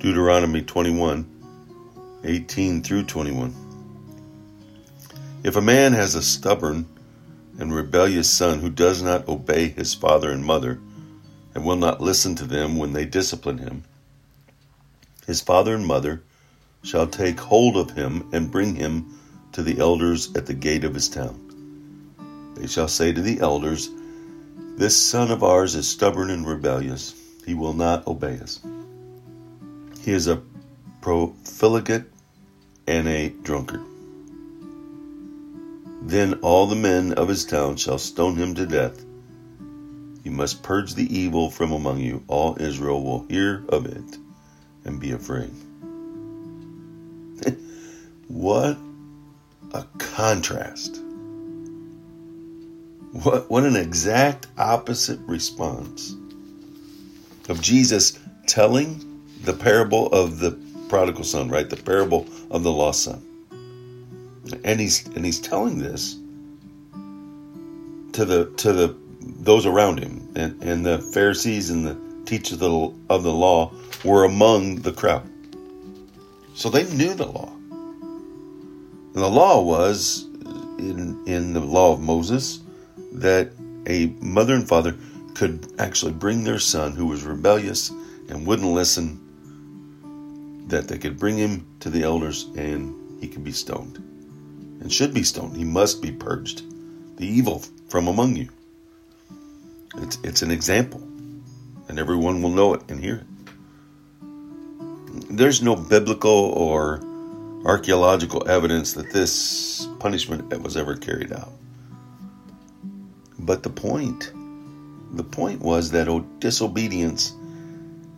Deuteronomy 21 18 through 21. If a man has a stubborn and rebellious son who does not obey his father and mother, and will not listen to them when they discipline him, his father and mother shall take hold of him and bring him to the elders at the gate of his town. They shall say to the elders, This son of ours is stubborn and rebellious. He will not obey us. He is a profligate and a drunkard. Then all the men of his town shall stone him to death. You must purge the evil from among you. All Israel will hear of it and be afraid. what a contrast. What, what an exact opposite response of Jesus telling the parable of the prodigal son, right? The parable of the lost son. And he's and he's telling this to the to the those around him and, and the Pharisees and the teachers of the, of the law were among the crowd. So they knew the law. And the law was in in the law of Moses that a mother and father could actually bring their son who was rebellious and wouldn't listen that they could bring him to the elders and he could be stoned. And should be stoned. He must be purged. The evil from among you. It's, it's an example. And everyone will know it and hear it. There's no biblical or archaeological evidence that this punishment was ever carried out. But the point the point was that disobedience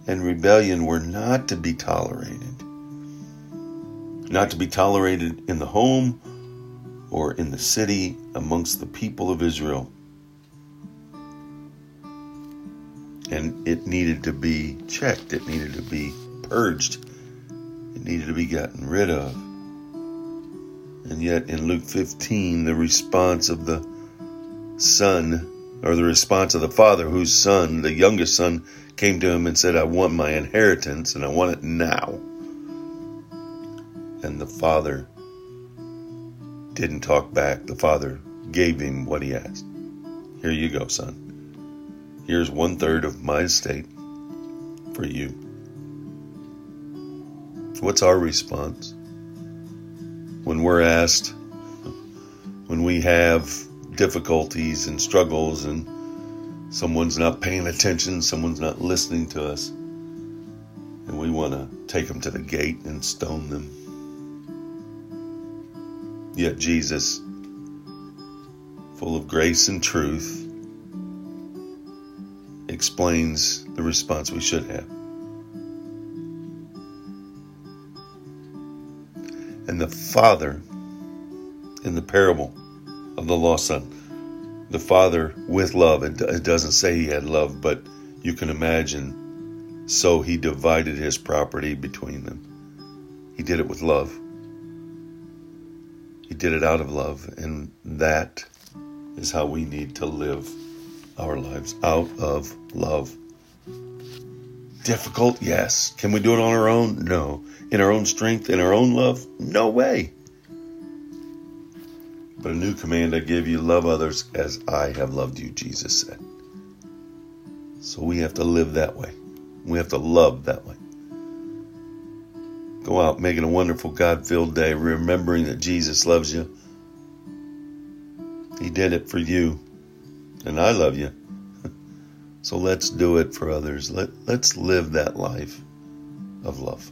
and rebellion were not to be tolerated. Not to be tolerated in the home or in the city amongst the people of Israel. And it needed to be checked, it needed to be purged, it needed to be gotten rid of. And yet in Luke 15, the response of the son or the response of the father whose son, the youngest son, came to him and said, I want my inheritance and I want it now. And the father didn't talk back. The father gave him what he asked. Here you go, son. Here's one third of my estate for you. What's our response when we're asked, when we have difficulties and struggles and someone's not paying attention, someone's not listening to us, and we want to take them to the gate and stone them. Yet Jesus, full of grace and truth, explains the response we should have. And the Father in the parable of the lost son. The father with love. It, it doesn't say he had love, but you can imagine. So he divided his property between them. He did it with love. He did it out of love. And that is how we need to live our lives out of love. Difficult? Yes. Can we do it on our own? No. In our own strength, in our own love? No way. But a new command I give you love others as I have loved you, Jesus said. So we have to live that way. We have to love that way. Go out making a wonderful God filled day, remembering that Jesus loves you. He did it for you, and I love you. so let's do it for others. Let, let's live that life of love.